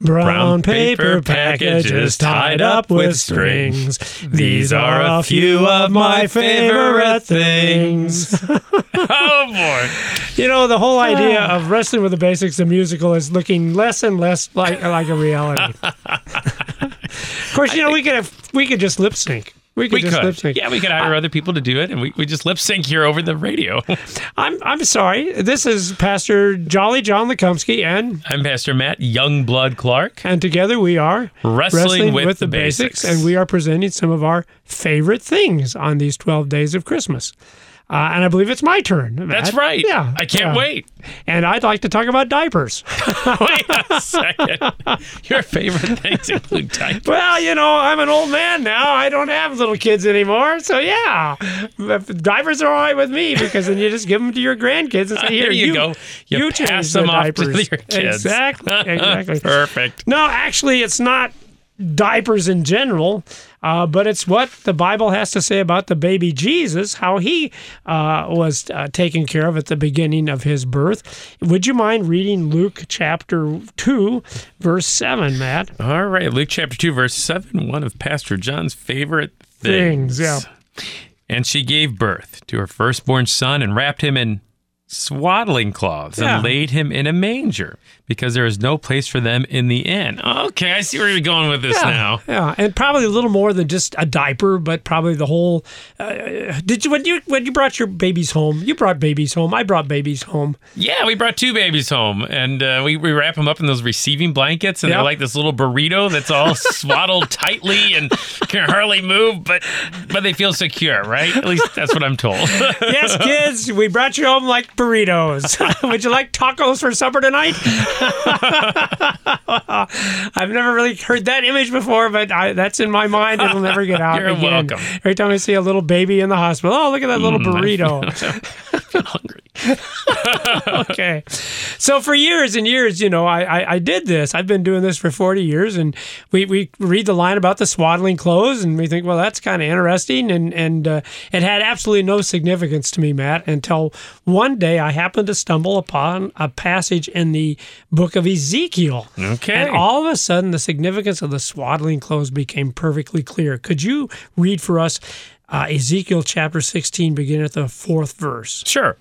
Brown paper packages tied up with strings. These are a few of my favorite things. Oh boy. You know, the whole idea oh. of wrestling with the basics, the musical, is looking less and less like like a reality. of course, you know we could have we could just lip sync. We could We could. sync. Yeah, we could hire other people to do it and we, we just lip sync here over the radio. I'm I'm sorry. This is Pastor Jolly John Lekumsky, and I'm Pastor Matt Youngblood Clark. and together we are Wrestling with the Basics. and we are presenting some of our favorite things on these twelve days of Christmas. Uh, and I believe it's my turn. That's right. Yeah, I can't yeah. wait. And I'd like to talk about diapers. Wait a second. Your favorite things include diapers. Well, you know, I'm an old man now. I don't have little kids anymore. So, yeah, diapers are all right with me because then you just give them to your grandkids and say, here, There you go. You change pass the them off to diapers." your kids. Exactly. Exactly. Perfect. no, actually, it's not diapers in general, uh, but it's what the Bible has to say about the baby Jesus, how he uh, was uh, taken care of at the beginning of his birth. Would you mind reading Luke chapter 2, verse 7, Matt? All right. Luke chapter 2, verse 7, one of Pastor John's favorite things. Things, yeah. And she gave birth to her firstborn son and wrapped him in swaddling cloths Yeah. and laid him in a manger because there is no place for them in the inn. Okay, I see where you're going with this now. Yeah, and probably a little more than just a diaper, but probably the whole. Uh, did you when you when you brought your babies home? You brought babies home. I brought babies home. Yeah, we brought two babies home and uh, we, we wrap them up in those receiving blankets and Yep. they're like this little burrito that's all swaddled tightly and can hardly move, but but they feel secure, right? At least that's what I'm told. Yes, kids, we brought you home like burritos. Would you like tacos for supper tonight? I've never really heard that image before, but I, that's in my mind. It'll never get out. You're again. welcome. Every time I see a little baby in the hospital, oh look at that little Mm, burrito. I feel hungry. okay. So for years and years, you know, I, I, I did this. I've been doing this for 40 years and we, we read the line about the swaddling clothes and we think, well, that's kind of interesting. And, and uh, it had absolutely no significance to me, Matt, until one day I happened to stumble upon a passage in the book of Ezekiel. Okay. And all of a sudden, the significance of the swaddling clothes became perfectly clear. Could you read for us uh, Ezekiel chapter 16, beginning at the fourth verse? Sure.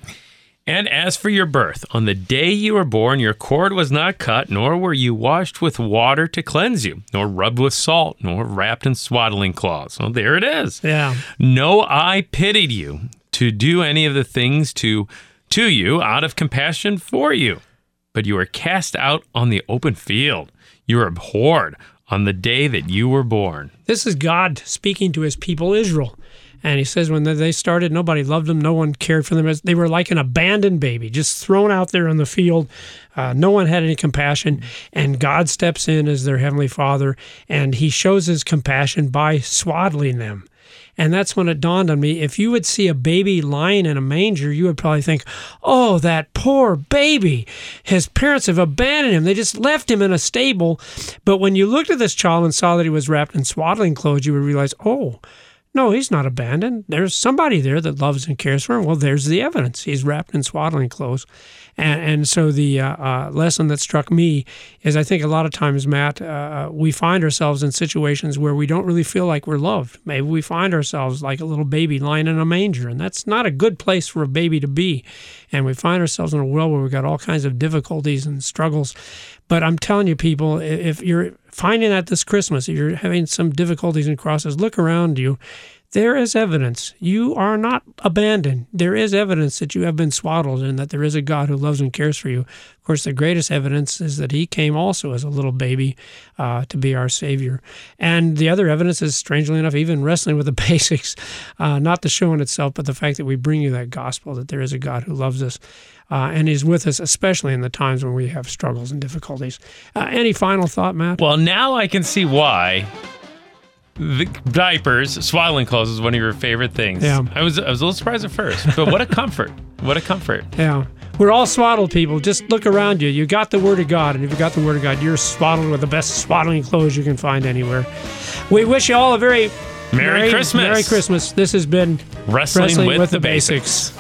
And as for your birth, on the day you were born, your cord was not cut, nor were you washed with water to cleanse you, nor rubbed with salt, nor wrapped in swaddling cloths. Well, there it is. Yeah. No I pitied you to do any of the things to to you out of compassion for you, but you were cast out on the open field. You were abhorred on the day that you were born. This is God speaking to his people Israel. And he says when they started, nobody loved them. No one cared for them. They were like an abandoned baby, just thrown out there in the field. Uh, no one had any compassion. And God steps in as their heavenly father, and he shows his compassion by swaddling them. And that's when it dawned on me if you would see a baby lying in a manger, you would probably think, oh, that poor baby. His parents have abandoned him. They just left him in a stable. But when you looked at this child and saw that he was wrapped in swaddling clothes, you would realize, oh, no, he's not abandoned. There's somebody there that loves and cares for him. Well, there's the evidence. He's wrapped in swaddling clothes. And, and so the uh, uh, lesson that struck me is I think a lot of times, Matt, uh, we find ourselves in situations where we don't really feel like we're loved. Maybe we find ourselves like a little baby lying in a manger, and that's not a good place for a baby to be. And we find ourselves in a world where we've got all kinds of difficulties and struggles. But I'm telling you, people, if you're finding that this Christmas, if you're having some difficulties and crosses, look around you. There is evidence. You are not abandoned. There is evidence that you have been swaddled and that there is a God who loves and cares for you. Of course, the greatest evidence is that He came also as a little baby uh, to be our Savior. And the other evidence is, strangely enough, even wrestling with the basics, uh, not the show in itself, but the fact that we bring you that gospel that there is a God who loves us uh, and is with us, especially in the times when we have struggles and difficulties. Uh, any final thought, Matt? Well, now I can see why the diapers, swaddling clothes is one of your favorite things. Yeah. I was I was a little surprised at first, but what a comfort. What a comfort. Yeah. We're all swaddled people. Just look around you. You got the Word of God, and if you got the Word of God, you're swaddled with the best swaddling clothes you can find anywhere. We wish you all a very Merry Christmas. Merry Christmas. This has been Wrestling, Wrestling with, with the the basics.